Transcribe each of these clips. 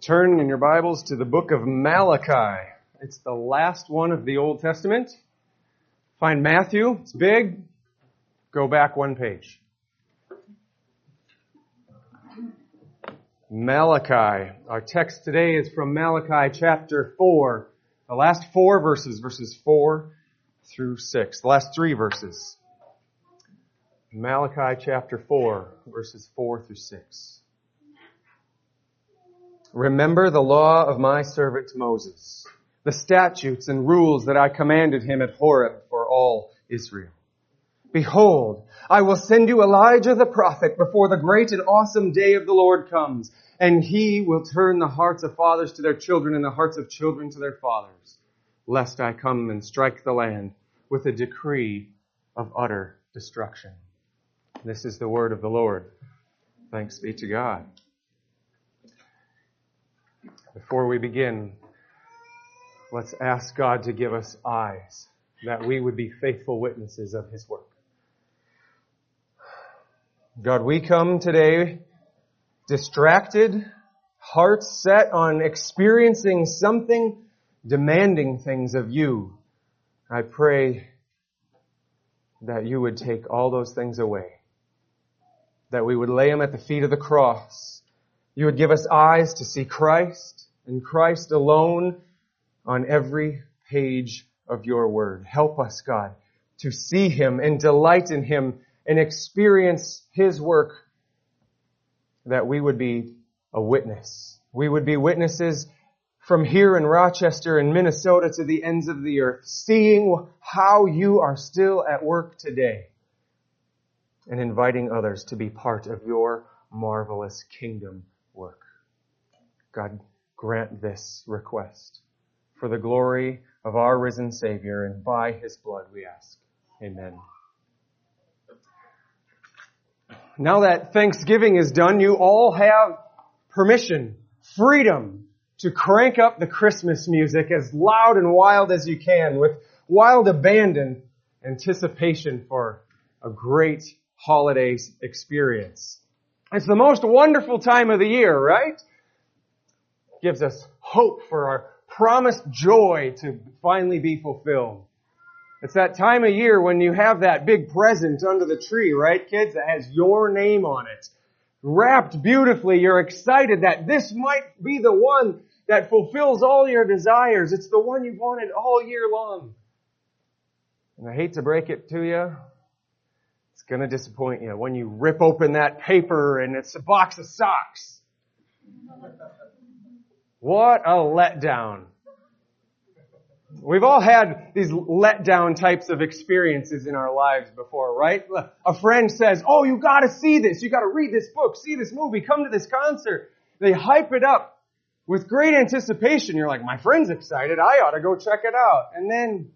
Turn in your Bibles to the book of Malachi. It's the last one of the Old Testament. Find Matthew. It's big. Go back one page. Malachi. Our text today is from Malachi chapter 4. The last four verses, verses 4 through 6. The last three verses. Malachi chapter 4, verses 4 through 6. Remember the law of my servant Moses, the statutes and rules that I commanded him at Horeb for all Israel. Behold, I will send you Elijah the prophet before the great and awesome day of the Lord comes, and he will turn the hearts of fathers to their children and the hearts of children to their fathers, lest I come and strike the land with a decree of utter destruction. This is the word of the Lord. Thanks be to God. Before we begin, let's ask God to give us eyes that we would be faithful witnesses of His work. God, we come today distracted, hearts set on experiencing something, demanding things of you. I pray that you would take all those things away, that we would lay them at the feet of the cross. You would give us eyes to see Christ, and Christ alone on every page of your word. Help us, God, to see him and delight in him and experience his work that we would be a witness. We would be witnesses from here in Rochester and Minnesota to the ends of the earth, seeing how you are still at work today and inviting others to be part of your marvelous kingdom work. God, grant this request for the glory of our risen Savior and by his blood we ask. Amen. Now that Thanksgiving is done, you all have permission, freedom to crank up the Christmas music as loud and wild as you can with wild abandon, anticipation for a great holiday experience. It's the most wonderful time of the year, right? Gives us hope for our promised joy to finally be fulfilled. It's that time of year when you have that big present under the tree, right, kids, that has your name on it. Wrapped beautifully, you're excited that this might be the one that fulfills all your desires. It's the one you've wanted all year long. And I hate to break it to you, it's gonna disappoint you when you rip open that paper and it's a box of socks. What a letdown. We've all had these letdown types of experiences in our lives before, right? A friend says, oh, you gotta see this, you gotta read this book, see this movie, come to this concert. They hype it up with great anticipation. You're like, my friend's excited, I ought to go check it out. And then,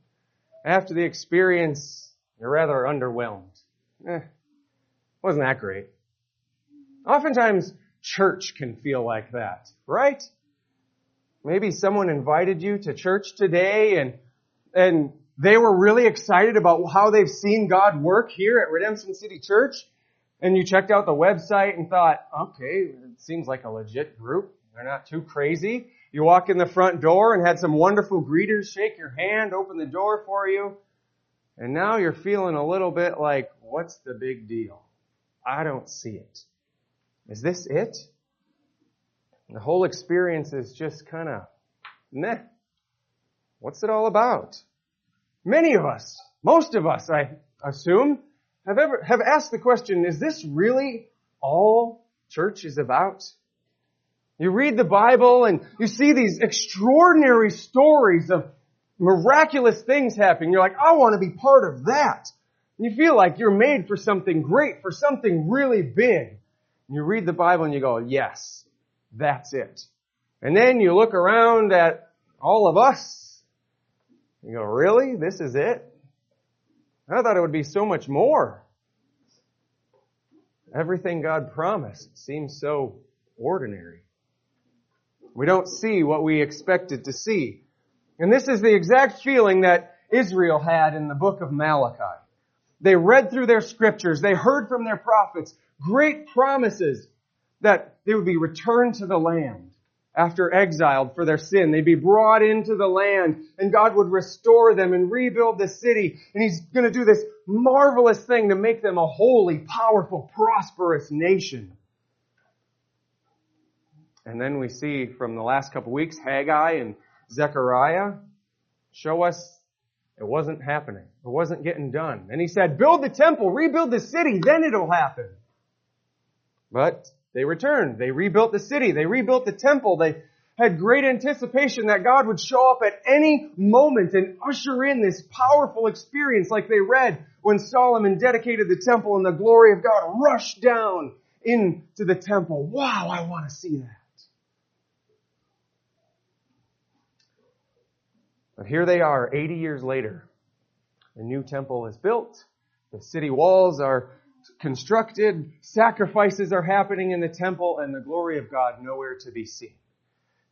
after the experience, you're rather underwhelmed. Eh, wasn't that great. Oftentimes, church can feel like that, right? Maybe someone invited you to church today and, and they were really excited about how they've seen God work here at Redemption City Church. And you checked out the website and thought, okay, it seems like a legit group. They're not too crazy. You walk in the front door and had some wonderful greeters shake your hand, open the door for you. And now you're feeling a little bit like, what's the big deal? I don't see it. Is this it? The whole experience is just kind of, meh. What's it all about? Many of us, most of us, I assume, have ever, have asked the question, is this really all church is about? You read the Bible and you see these extraordinary stories of miraculous things happening. You're like, I want to be part of that. And you feel like you're made for something great, for something really big. And you read the Bible and you go, yes, that's it. And then you look around at all of us. You go, really? This is it? I thought it would be so much more. Everything God promised seems so ordinary. We don't see what we expected to see. And this is the exact feeling that Israel had in the book of Malachi. They read through their scriptures. They heard from their prophets great promises that they would be returned to the land after exiled for their sin. They'd be brought into the land and God would restore them and rebuild the city. And He's going to do this marvelous thing to make them a holy, powerful, prosperous nation. And then we see from the last couple weeks, Haggai and Zechariah show us it wasn't happening. It wasn't getting done. And he said, build the temple, rebuild the city, then it'll happen. But they returned. They rebuilt the city. They rebuilt the temple. They had great anticipation that God would show up at any moment and usher in this powerful experience like they read when Solomon dedicated the temple and the glory of God rushed down into the temple. Wow, I want to see that. But here they are, 80 years later. The new temple is built. The city walls are constructed. Sacrifices are happening in the temple and the glory of God nowhere to be seen.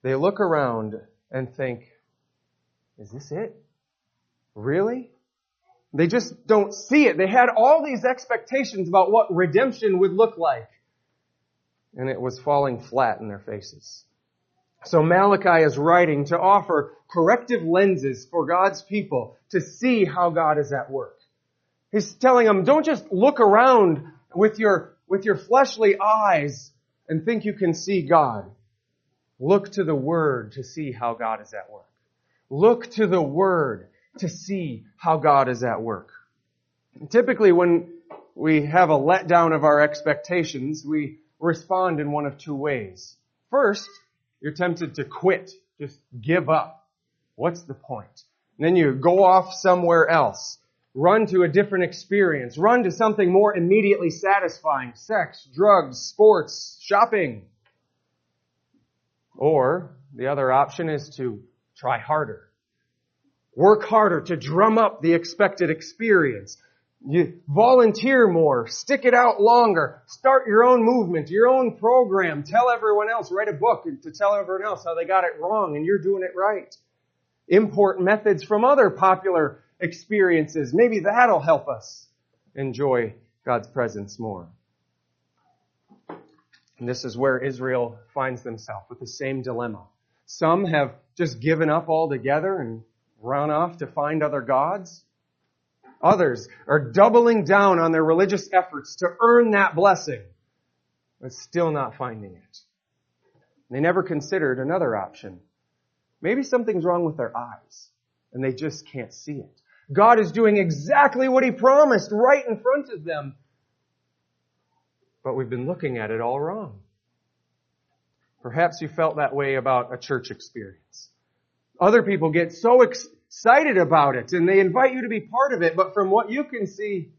They look around and think, is this it? Really? They just don't see it. They had all these expectations about what redemption would look like. And it was falling flat in their faces. So Malachi is writing to offer corrective lenses for God's people to see how God is at work. He's telling them, don't just look around with your, with your fleshly eyes and think you can see God. Look to the Word to see how God is at work. Look to the Word to see how God is at work. Typically when we have a letdown of our expectations, we respond in one of two ways. First, you're tempted to quit. Just give up. What's the point? And then you go off somewhere else. Run to a different experience. Run to something more immediately satisfying. Sex, drugs, sports, shopping. Or the other option is to try harder. Work harder to drum up the expected experience. You volunteer more, stick it out longer, start your own movement, your own program, tell everyone else, write a book to tell everyone else how they got it wrong and you're doing it right. Import methods from other popular experiences. Maybe that'll help us enjoy God's presence more. And this is where Israel finds themselves with the same dilemma. Some have just given up altogether and run off to find other gods. Others are doubling down on their religious efforts to earn that blessing, but still not finding it. They never considered another option. Maybe something's wrong with their eyes, and they just can't see it. God is doing exactly what He promised right in front of them, but we've been looking at it all wrong. Perhaps you felt that way about a church experience. Other people get so excited about it and they invite you to be part of it. But from what you can see,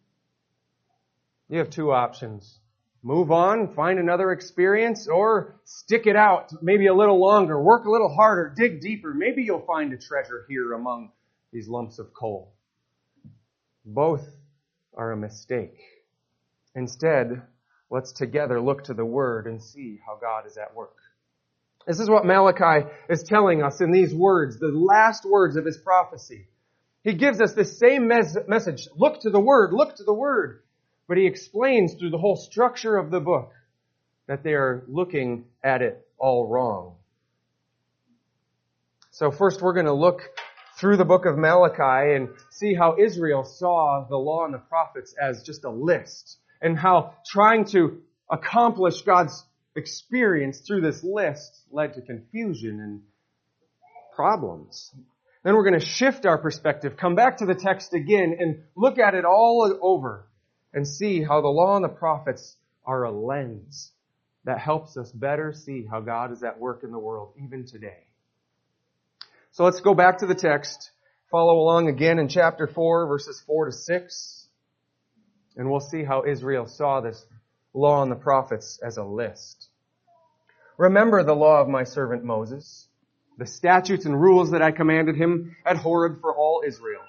you have two options. Move on, find another experience, or stick it out maybe a little longer, work a little harder, dig deeper. Maybe you'll find a treasure here among these lumps of coal. Both are a mistake. Instead, let's together look to the Word and see how God is at work. This is what Malachi is telling us in these words, the last words of his prophecy. He gives us the same mes- message. Look to the Word, look to the Word. But he explains through the whole structure of the book that they are looking at it all wrong. So first we're going to look through the book of Malachi and see how Israel saw the law and the prophets as just a list and how trying to accomplish God's experience through this list led to confusion and problems. Then we're going to shift our perspective, come back to the text again, and look at it all over and see how the law and the prophets are a lens that helps us better see how God is at work in the world even today. So let's go back to the text, follow along again in chapter 4, verses 4 to 6, and we'll see how Israel saw this law and the prophets as a list. Remember the law of my servant Moses, the statutes and rules that I commanded him at Horeb for all Israel.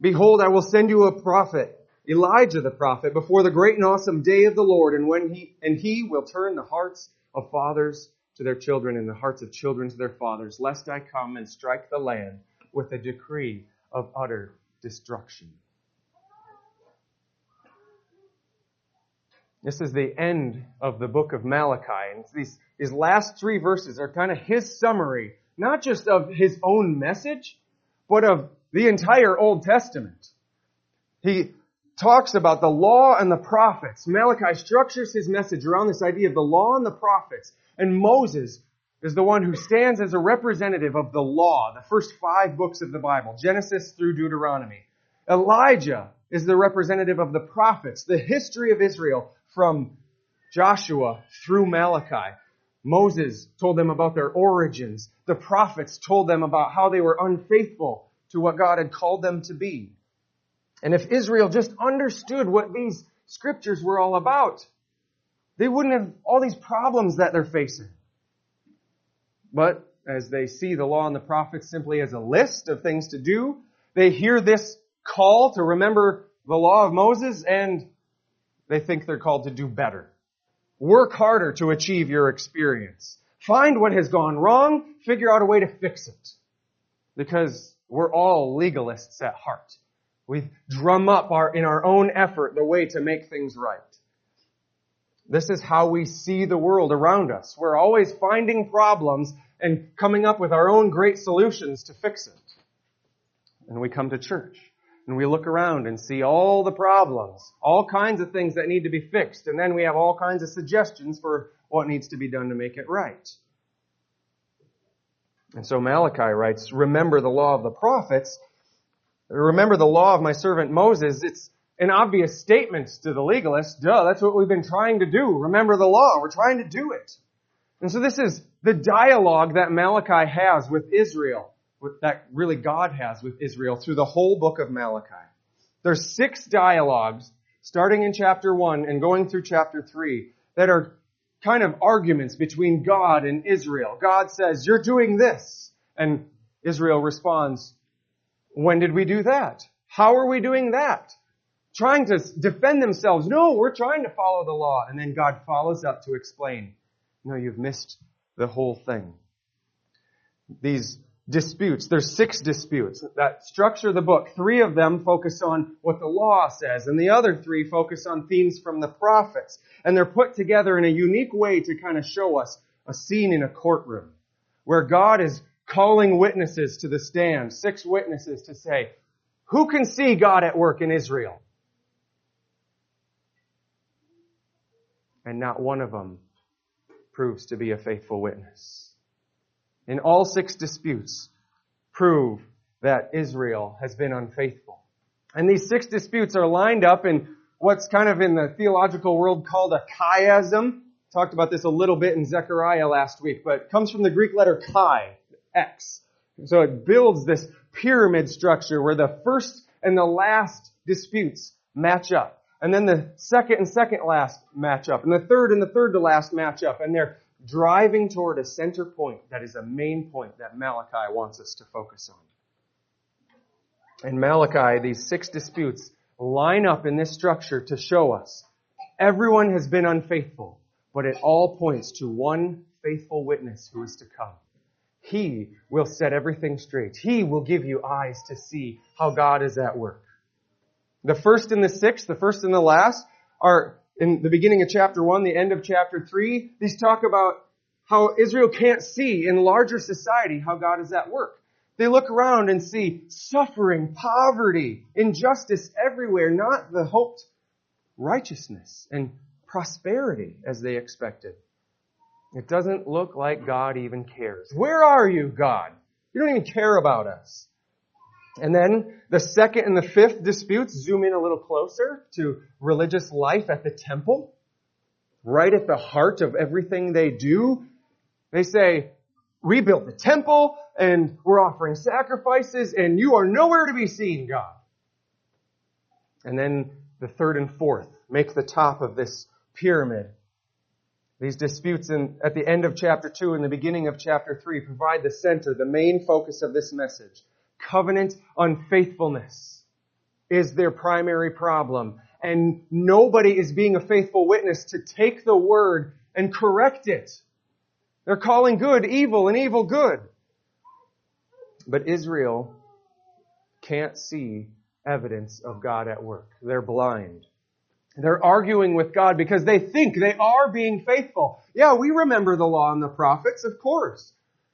Behold, I will send you a prophet, Elijah the prophet, before the great and awesome day of the Lord, and when he, and he will turn the hearts of fathers to their children and the hearts of children to their fathers, lest I come and strike the land with a decree of utter destruction. This is the end of the book of Malachi. And these, these last three verses are kind of his summary, not just of his own message, but of the entire Old Testament. He talks about the law and the prophets. Malachi structures his message around this idea of the law and the prophets. And Moses is the one who stands as a representative of the law, the first five books of the Bible, Genesis through Deuteronomy. Elijah is the representative of the prophets, the history of Israel from Joshua through Malachi. Moses told them about their origins. The prophets told them about how they were unfaithful to what God had called them to be. And if Israel just understood what these scriptures were all about, they wouldn't have all these problems that they're facing. But as they see the law and the prophets simply as a list of things to do, they hear this call to remember the law of Moses and they think they're called to do better. Work harder to achieve your experience. Find what has gone wrong, figure out a way to fix it. Because we're all legalists at heart. We drum up our, in our own effort the way to make things right. This is how we see the world around us. We're always finding problems and coming up with our own great solutions to fix it. And we come to church and we look around and see all the problems, all kinds of things that need to be fixed, and then we have all kinds of suggestions for what needs to be done to make it right. And so Malachi writes, remember the law of the prophets Remember the law of my servant Moses. It's an obvious statement to the legalist. Duh, that's what we've been trying to do. Remember the law. We're trying to do it. And so this is the dialogue that Malachi has with Israel, that really God has with Israel through the whole book of Malachi. There's six dialogues starting in chapter one and going through chapter three that are kind of arguments between God and Israel. God says, you're doing this. And Israel responds, when did we do that? How are we doing that? Trying to defend themselves. No, we're trying to follow the law. And then God follows up to explain. No, you've missed the whole thing. These disputes, there's six disputes that structure the book. Three of them focus on what the law says, and the other three focus on themes from the prophets. And they're put together in a unique way to kind of show us a scene in a courtroom where God is calling witnesses to the stand, six witnesses to say, who can see God at work in Israel? And not one of them proves to be a faithful witness. In all six disputes, prove that Israel has been unfaithful. And these six disputes are lined up in what's kind of in the theological world called a chiasm. Talked about this a little bit in Zechariah last week, but comes from the Greek letter chi, X. So it builds this pyramid structure where the first and the last disputes match up. And then the second and second last match up. And the third and the third to last match up. And they're driving toward a center point that is a main point that Malachi wants us to focus on. In Malachi, these six disputes line up in this structure to show us everyone has been unfaithful, but it all points to one faithful witness who is to come. He will set everything straight. He will give you eyes to see how God is at work. The first and the sixth, the first and the last, are in the beginning of chapter one, the end of chapter three. These talk about how Israel can't see in larger society how God is at work. They look around and see suffering, poverty, injustice everywhere, not the hoped righteousness and prosperity as they expected. It doesn't look like God even cares. Where are you, God? You don't even care about us. And then the second and the fifth disputes zoom in a little closer to religious life at the temple. Right at the heart of everything they do. They say, we built the temple and we're offering sacrifices and you are nowhere to be seen, God. And then the third and fourth make the top of this pyramid these disputes in, at the end of chapter 2 and the beginning of chapter 3 provide the center, the main focus of this message. Covenant unfaithfulness is their primary problem. And nobody is being a faithful witness to take the word and correct it. They're calling good evil and evil good. But Israel can't see evidence of God at work. They're blind. They're arguing with God because they think they are being faithful. Yeah, we remember the law and the prophets, of course.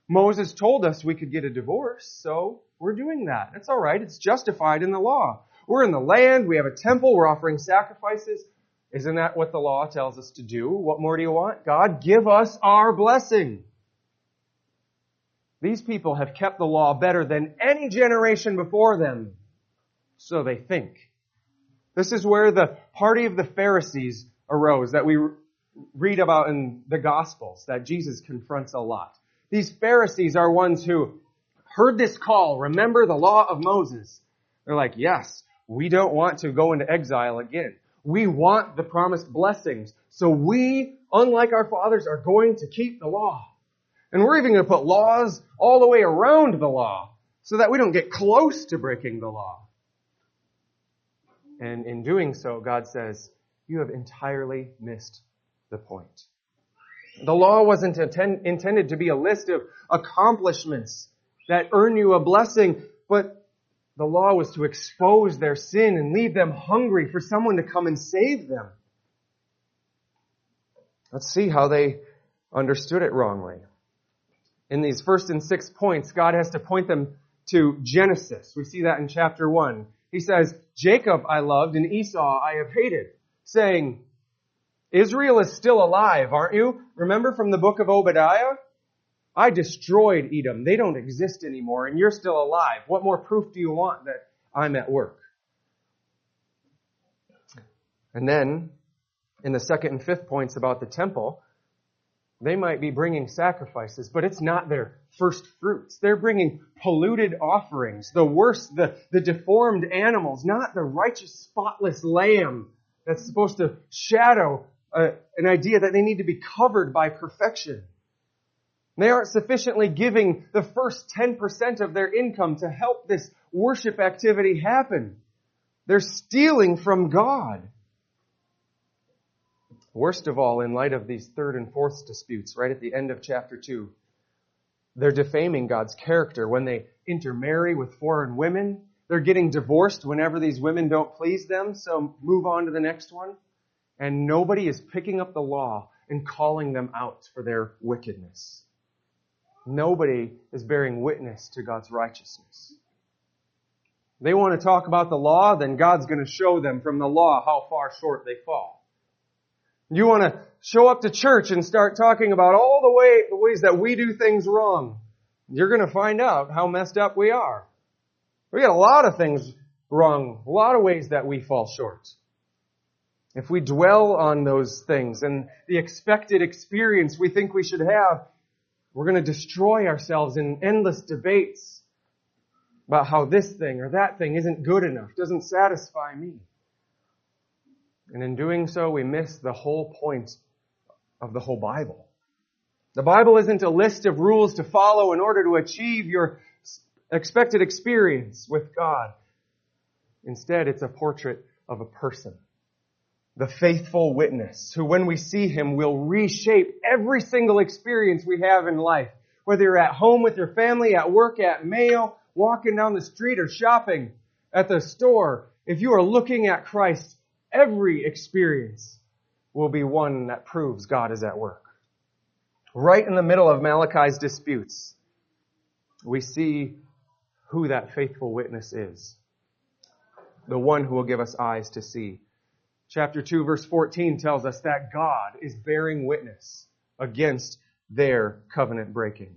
Moses told us we could get a divorce, so we're doing that. It's alright. It's justified in the law. We're in the land. We have a temple. We're offering sacrifices. Isn't that what the law tells us to do? What more do you want? God, give us our blessing. These people have kept the law better than any generation before them. So they think. This is where the party of the Pharisees arose that we read about in the Gospels that Jesus confronts a lot. These Pharisees are ones who heard this call, remember the law of Moses. They're like, yes, we don't want to go into exile again. We want the promised blessings. So we, unlike our fathers, are going to keep the law. And we're even going to put laws all the way around the law so that we don't get close to breaking the law. And in doing so, God says, you have entirely missed the point. The law wasn't intended to be a list of accomplishments that earn you a blessing, but the law was to expose their sin and leave them hungry for someone to come and save them. Let's see how they understood it wrongly. In these first and six points, God has to point them to Genesis. We see that in chapter 1. He says, Jacob I loved and Esau I have hated, saying, Israel is still alive, aren't you? Remember from the book of Obadiah? I destroyed Edom. They don't exist anymore and you're still alive. What more proof do you want that I'm at work? And then, in the second and fifth points about the temple, they might be bringing sacrifices, but it's not their first fruits. They're bringing polluted offerings, the worst, the, the deformed animals, not the righteous, spotless lamb that's supposed to shadow uh, an idea that they need to be covered by perfection. They aren't sufficiently giving the first 10% of their income to help this worship activity happen. They're stealing from God. Worst of all, in light of these third and fourth disputes, right at the end of chapter 2, they're defaming God's character when they intermarry with foreign women. They're getting divorced whenever these women don't please them, so move on to the next one. And nobody is picking up the law and calling them out for their wickedness. Nobody is bearing witness to God's righteousness. They want to talk about the law, then God's going to show them from the law how far short they fall. You want to show up to church and start talking about all the way, the ways that we do things wrong. You're going to find out how messed up we are. We got a lot of things wrong, a lot of ways that we fall short. If we dwell on those things and the expected experience we think we should have, we're going to destroy ourselves in endless debates about how this thing or that thing isn't good enough, doesn't satisfy me. And in doing so, we miss the whole point of the whole Bible. The Bible isn't a list of rules to follow in order to achieve your expected experience with God. Instead, it's a portrait of a person. The faithful witness who when we see him will reshape every single experience we have in life. Whether you're at home with your family, at work, at mail, walking down the street or shopping at the store. If you are looking at Christ, every experience will be one that proves God is at work. Right in the middle of Malachi's disputes, we see who that faithful witness is. The one who will give us eyes to see. Chapter 2 verse 14 tells us that God is bearing witness against their covenant breaking.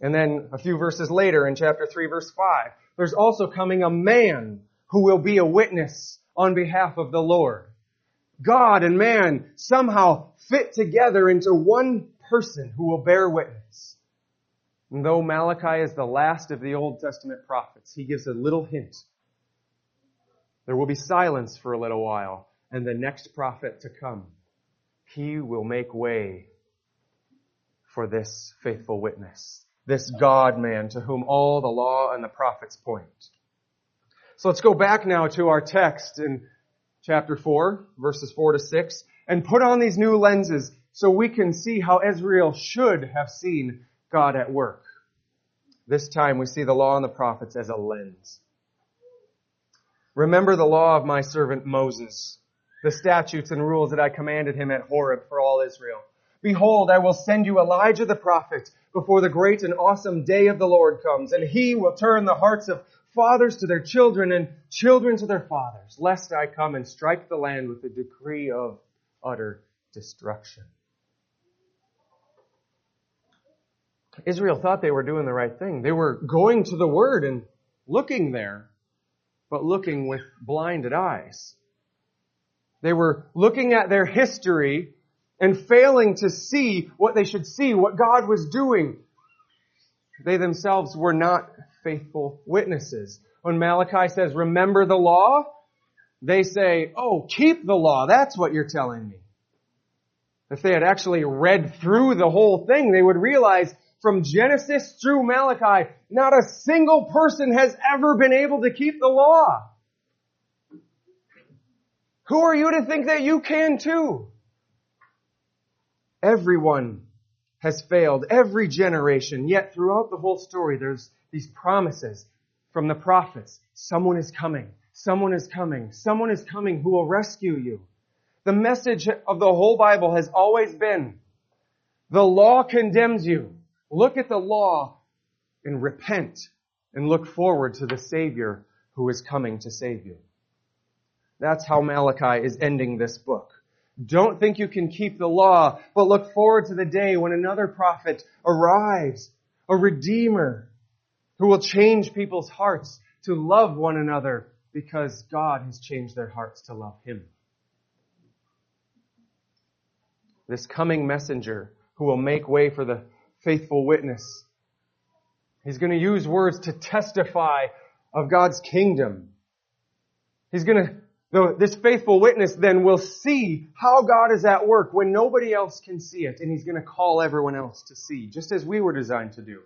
And then a few verses later in chapter 3 verse 5, there's also coming a man who will be a witness on behalf of the Lord. God and man somehow fit together into one person who will bear witness. And though Malachi is the last of the Old Testament prophets, he gives a little hint. There will be silence for a little while, and the next prophet to come, he will make way for this faithful witness, this God man to whom all the law and the prophets point. So let's go back now to our text in chapter 4, verses 4 to 6, and put on these new lenses so we can see how Israel should have seen God at work. This time we see the law and the prophets as a lens. Remember the law of my servant Moses, the statutes and rules that I commanded him at Horeb for all Israel. Behold, I will send you Elijah the prophet before the great and awesome day of the Lord comes, and he will turn the hearts of fathers to their children and children to their fathers, lest I come and strike the land with a decree of utter destruction. Israel thought they were doing the right thing. They were going to the Word and looking there, but looking with blinded eyes. They were looking at their history and failing to see what they should see, what God was doing. They themselves were not faithful witnesses. When Malachi says, remember the law, they say, oh, keep the law. That's what you're telling me. If they had actually read through the whole thing, they would realize from Genesis through Malachi, not a single person has ever been able to keep the law. Who are you to think that you can too? Everyone has failed, every generation, yet throughout the whole story there's these promises from the prophets. Someone is coming. Someone is coming. Someone is coming who will rescue you. The message of the whole Bible has always been, the law condemns you. Look at the law and repent and look forward to the Savior who is coming to save you. That's how Malachi is ending this book. Don't think you can keep the law, but look forward to the day when another prophet arrives, a redeemer who will change people's hearts to love one another because God has changed their hearts to love Him. This coming messenger who will make way for the faithful witness. He's going to use words to testify of God's kingdom. He's going to, this faithful witness then will see how God is at work when nobody else can see it, and he's going to call everyone else to see, just as we were designed to do.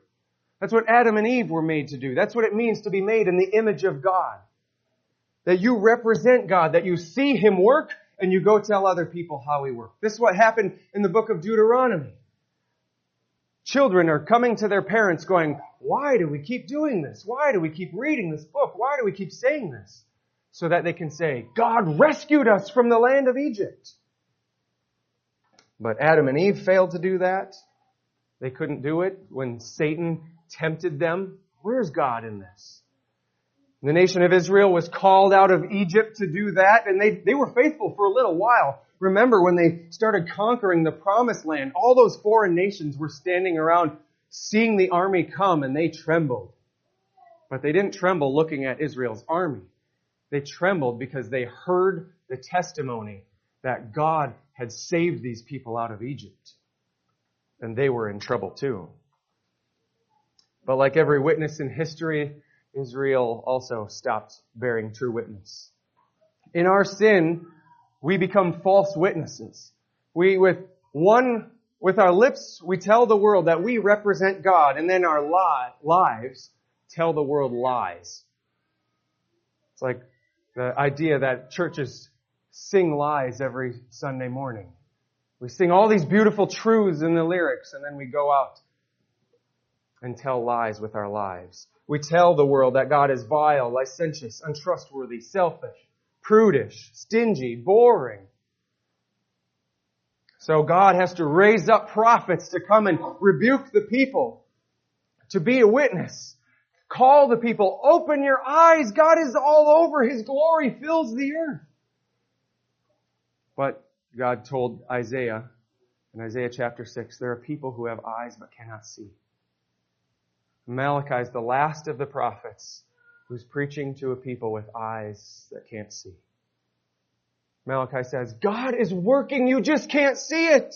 That's what Adam and Eve were made to do. That's what it means to be made in the image of God. That you represent God, that you see Him work, and you go tell other people how He worked. This is what happened in the book of Deuteronomy. Children are coming to their parents going, why do we keep doing this? Why do we keep reading this book? Why do we keep saying this? So that they can say, God rescued us from the land of Egypt. But Adam and Eve failed to do that. They couldn't do it when Satan tempted them. Where's God in this? The nation of Israel was called out of Egypt to do that, and they, they were faithful for a little while. Remember when they started conquering the promised land, all those foreign nations were standing around seeing the army come and they trembled. But they didn't tremble looking at Israel's army. They trembled because they heard the testimony that God had saved these people out of Egypt. And they were in trouble too. But like every witness in history, Israel also stopped bearing true witness. In our sin, we become false witnesses. We, with one, with our lips, we tell the world that we represent God, and then our li- lives tell the world lies. It's like the idea that churches sing lies every Sunday morning. We sing all these beautiful truths in the lyrics, and then we go out and tell lies with our lives. We tell the world that God is vile, licentious, untrustworthy, selfish, prudish, stingy, boring. So God has to raise up prophets to come and rebuke the people, to be a witness. Call the people, open your eyes, God is all over, His glory fills the earth. But God told Isaiah in Isaiah chapter 6, there are people who have eyes but cannot see. Malachi is the last of the prophets who's preaching to a people with eyes that can't see. Malachi says, God is working, you just can't see it.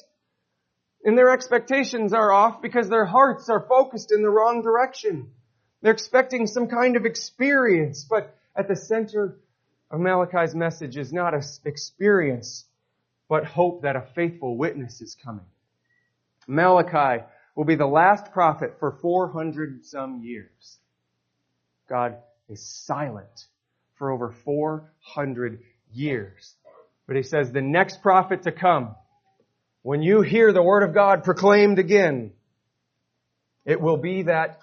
And their expectations are off because their hearts are focused in the wrong direction. They're expecting some kind of experience, but at the center of Malachi's message is not an experience, but hope that a faithful witness is coming. Malachi will be the last prophet for 400 some years. God is silent for over 400 years. But he says the next prophet to come, when you hear the word of God proclaimed again, it will be that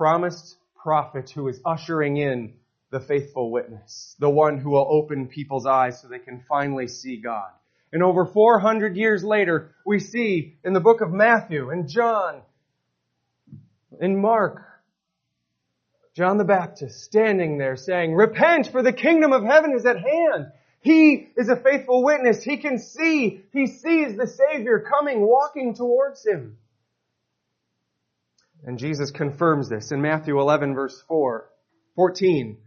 promised prophet who is ushering in the faithful witness, the one who will open people's eyes so they can finally see God. And over 400 years later, we see in the book of Matthew and John, in Mark, John the Baptist standing there saying, repent for the kingdom of heaven is at hand. He is a faithful witness. He can see. He sees the Savior coming, walking towards him. And Jesus confirms this in Matthew 11 verse 4, 14,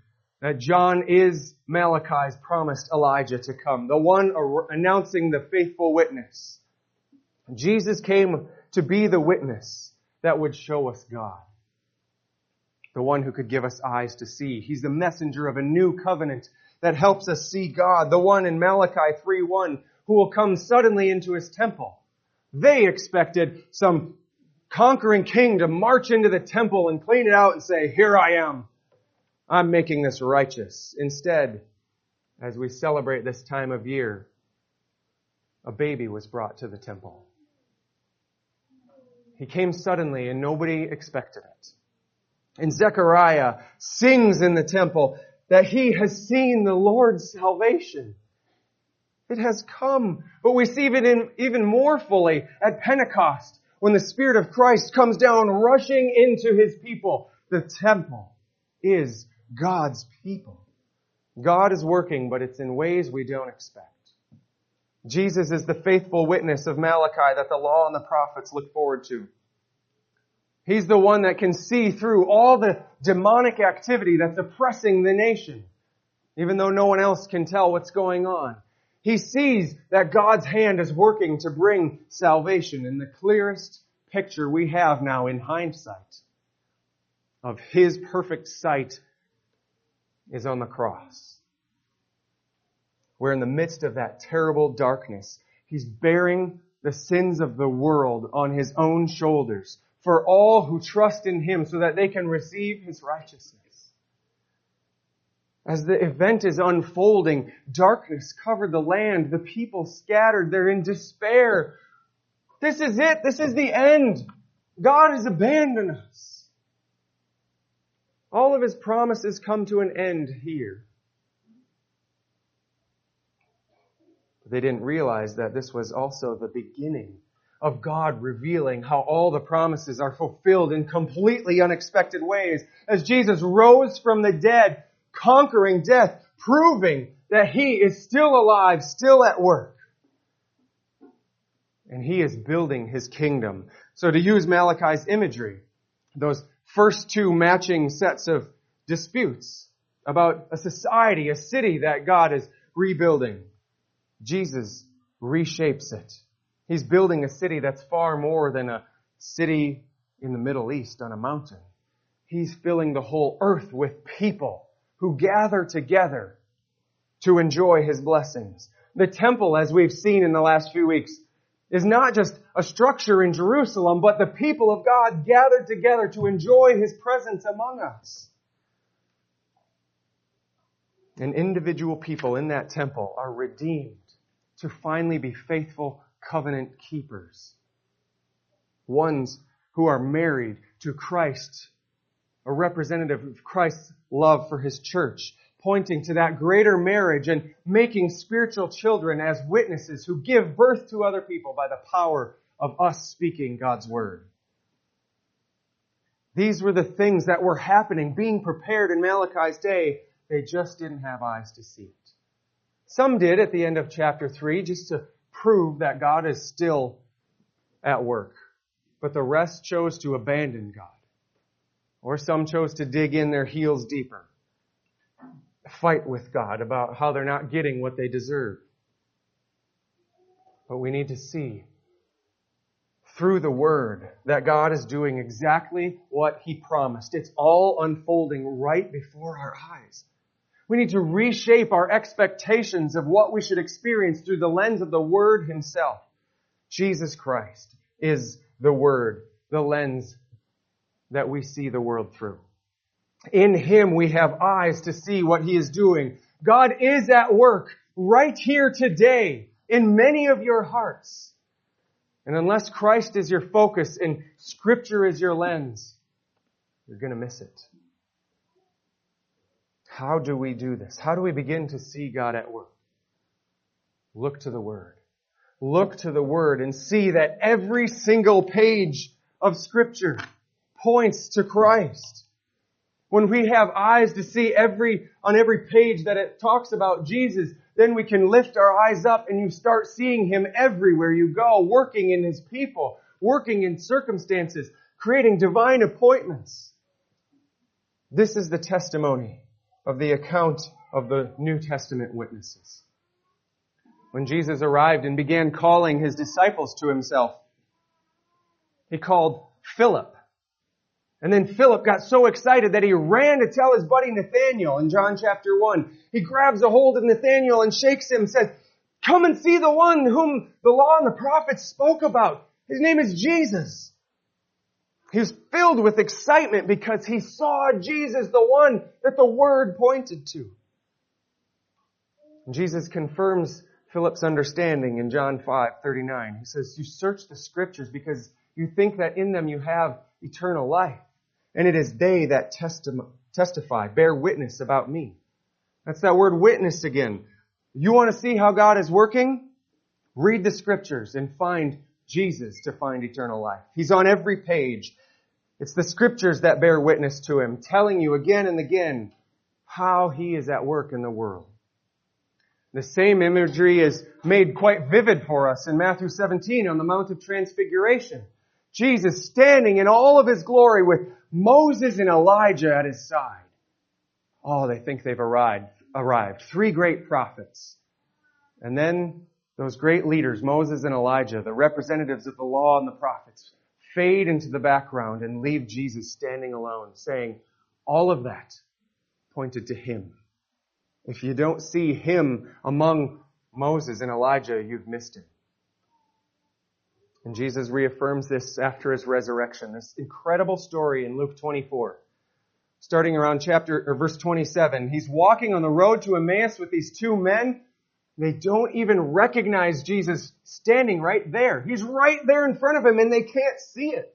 that John is Malachi's promised Elijah to come, the one announcing the faithful witness. Jesus came to be the witness that would show us God. The one who could give us eyes to see. He's the messenger of a new covenant that helps us see God. The one in Malachi 3.1 who will come suddenly into his temple. They expected some conquering king to march into the temple and clean it out and say, here I am. I'm making this righteous. Instead, as we celebrate this time of year, a baby was brought to the temple. He came suddenly and nobody expected it. And Zechariah sings in the temple that he has seen the Lord's salvation. It has come. But we see it in, even more fully at Pentecost when the Spirit of Christ comes down rushing into His people. The temple is God's people. God is working, but it's in ways we don't expect. Jesus is the faithful witness of Malachi that the law and the prophets look forward to. He's the one that can see through all the demonic activity that's oppressing the nation, even though no one else can tell what's going on. He sees that God's hand is working to bring salvation in the clearest picture we have now in hindsight of His perfect sight is on the cross. Where in the midst of that terrible darkness, He's bearing the sins of the world on His own shoulders for all who trust in Him so that they can receive His righteousness. As the event is unfolding, darkness covered the land. The people scattered. They're in despair. This is it. This is the end. God has abandoned us. All of His promises come to an end here. They didn't realize that this was also the beginning of God revealing how all the promises are fulfilled in completely unexpected ways. As Jesus rose from the dead, conquering death, proving that He is still alive, still at work. And He is building His kingdom. So to use Malachi's imagery, those first two matching sets of disputes about a society, a city that God is rebuilding, Jesus reshapes it. He's building a city that's far more than a city in the Middle East on a mountain. He's filling the whole earth with people who gather together to enjoy His blessings. The temple, as we've seen in the last few weeks, is not just a structure in Jerusalem, but the people of God gathered together to enjoy His presence among us. And individual people in that temple are redeemed to finally be faithful covenant keepers. Ones who are married to Christ, a representative of Christ's love for his church, pointing to that greater marriage and making spiritual children as witnesses who give birth to other people by the power of us speaking God's word. These were the things that were happening, being prepared in Malachi's day. They just didn't have eyes to see it. Some did at the end of chapter 3 just to prove that God is still at work. But the rest chose to abandon God. Or some chose to dig in their heels deeper. Fight with God about how they're not getting what they deserve. But we need to see through the Word that God is doing exactly what He promised. It's all unfolding right before our eyes. We need to reshape our expectations of what we should experience through the lens of the Word Himself. Jesus Christ is the Word, the lens that we see the world through. In Him we have eyes to see what He is doing. God is at work right here today in many of your hearts. And unless Christ is your focus and Scripture is your lens, you're going to miss it. How do we do this? How do we begin to see God at work? Look to the Word. Look to the Word and see that every single page of Scripture points to Christ. When we have eyes to see every, on every page that it talks about Jesus, then we can lift our eyes up and you start seeing Him everywhere you go, working in His people, working in circumstances, creating divine appointments. This is the testimony of the account of the New Testament witnesses. When Jesus arrived and began calling his disciples to himself, he called Philip. And then Philip got so excited that he ran to tell his buddy Nathaniel in John chapter 1. He grabs a hold of Nathaniel and shakes him and says, Come and see the one whom the law and the prophets spoke about. His name is Jesus. He was filled with excitement because he saw Jesus, the one that the word pointed to. Jesus confirms Philip's understanding in John 5:39. He says, "You search the scriptures because you think that in them you have eternal life, and it is they that testify, bear witness about me." That's that word witness again. You want to see how God is working? Read the scriptures and find Jesus to find eternal life. He's on every page. It's the scriptures that bear witness to him, telling you again and again how he is at work in the world. The same imagery is made quite vivid for us in Matthew 17 on the Mount of Transfiguration. Jesus standing in all of his glory with Moses and Elijah at his side. Oh, they think they've arrived, arrived. Three great prophets. And then those great leaders, Moses and Elijah, the representatives of the law and the prophets, fade into the background and leave Jesus standing alone, saying, all of that pointed to him. If you don't see him among Moses and Elijah, you've missed him. And Jesus reaffirms this after his resurrection. This incredible story in Luke 24. Starting around chapter or verse 27, he's walking on the road to Emmaus with these two men. They don't even recognize Jesus standing right there. He's right there in front of him and they can't see it.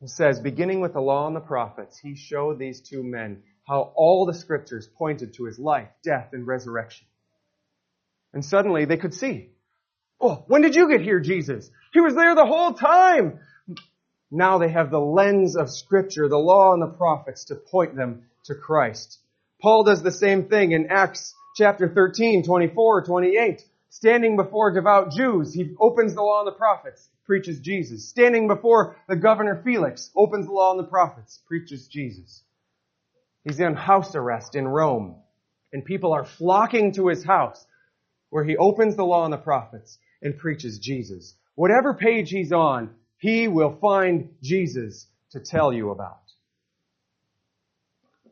He says, beginning with the law and the prophets, he showed these two men how all the scriptures pointed to his life, death, and resurrection. And suddenly they could see. Oh, when did you get here, Jesus? He was there the whole time. Now they have the lens of scripture, the law and the prophets to point them to Christ. Paul does the same thing in Acts chapter 13, 24, 28. Standing before devout Jews, he opens the law and the prophets, preaches Jesus. Standing before the governor Felix, opens the law and the prophets, preaches Jesus. He's in house arrest in Rome, and people are flocking to his house, where he opens the law and the prophets and preaches Jesus. Whatever page he's on, he will find Jesus to tell you about.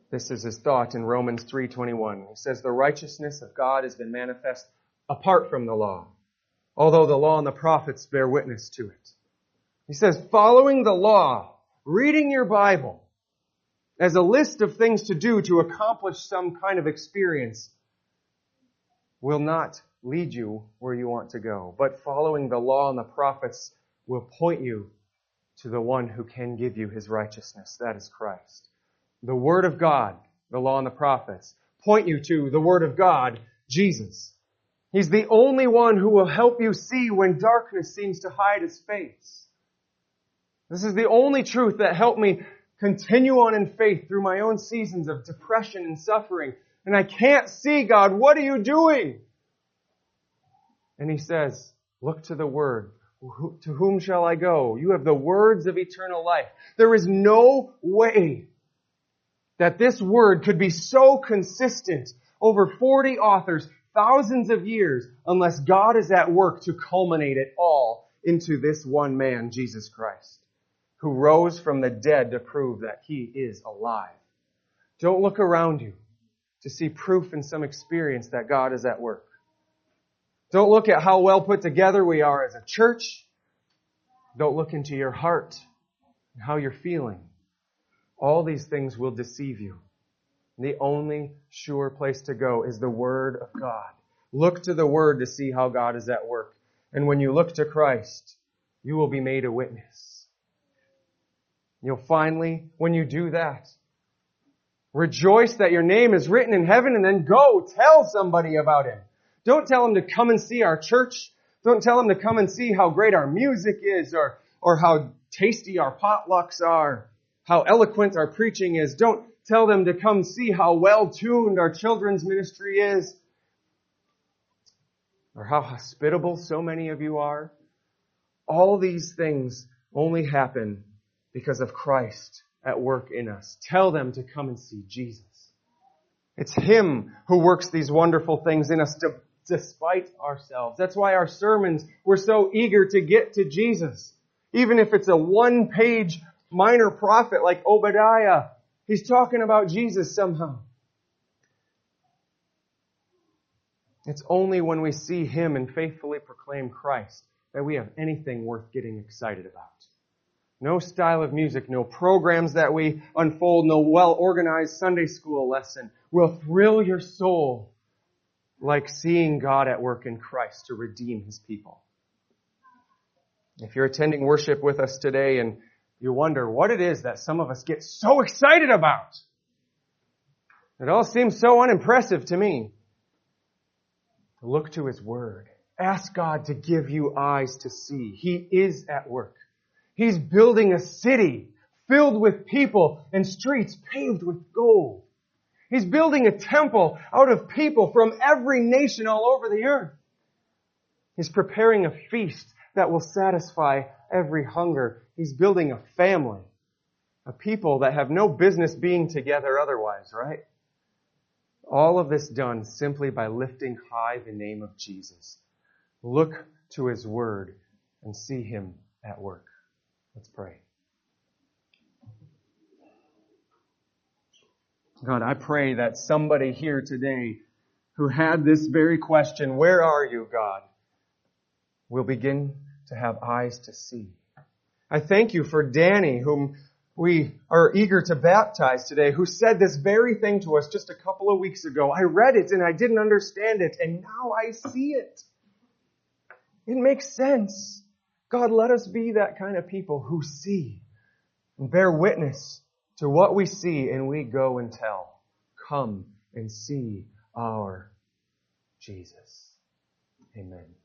This is his thought in Romans 3:21. He says the righteousness of God has been manifest apart from the law, although the law and the prophets bear witness to it. He says following the law, reading your Bible as a list of things to do to accomplish some kind of experience will not lead you where you want to go, but following the law and the prophets will point you to the one who can give you his righteousness. That is Christ. The Word of God, the law and the prophets, point you to the Word of God, Jesus. He's the only one who will help you see when darkness seems to hide his face. This is the only truth that helped me continue on in faith through my own seasons of depression and suffering. And I can't see God. What are you doing? And he says, look to the Word. To whom shall I go? You have the words of eternal life. There is no way that this word could be so consistent over 40 authors, thousands of years, unless God is at work to culminate it all into this one man, Jesus Christ, who rose from the dead to prove that he is alive. Don't look around you to see proof in some experience that God is at work. Don't look at how well put together we are as a church. Don't look into your heart and how you're feeling. All these things will deceive you. The only sure place to go is the Word of God. Look to the Word to see how God is at work. And when you look to Christ, you will be made a witness. You'll finally, when you do that, Rejoice that your name is written in heaven and then go tell somebody about him. Don't tell them to come and see our church. Don't tell them to come and see how great our music is or, or how tasty our potlucks are, how eloquent our preaching is. Don't tell them to come see how well tuned our children's ministry is or how hospitable so many of you are. All these things only happen because of Christ at work in us. Tell them to come and see Jesus. It's Him who works these wonderful things in us to, despite ourselves. That's why our sermons, we're so eager to get to Jesus. Even if it's a one page minor prophet like Obadiah, he's talking about Jesus somehow. It's only when we see Him and faithfully proclaim Christ that we have anything worth getting excited about. No style of music, no programs that we unfold, no well organized Sunday school lesson will thrill your soul like seeing God at work in Christ to redeem His people. If you're attending worship with us today and you wonder what it is that some of us get so excited about, it all seems so unimpressive to me. Look to His Word. Ask God to give you eyes to see. He is at work. He's building a city filled with people and streets paved with gold. He's building a temple out of people from every nation all over the earth. He's preparing a feast that will satisfy every hunger. He's building a family, a people that have no business being together otherwise, right? All of this done simply by lifting high the name of Jesus. Look to his word and see him at work. Let's pray. God, I pray that somebody here today who had this very question, where are you, God, will begin to have eyes to see. I thank you for Danny, whom we are eager to baptize today, who said this very thing to us just a couple of weeks ago. I read it and I didn't understand it, and now I see it. It makes sense. God, let us be that kind of people who see and bear witness to what we see and we go and tell. Come and see our Jesus. Amen.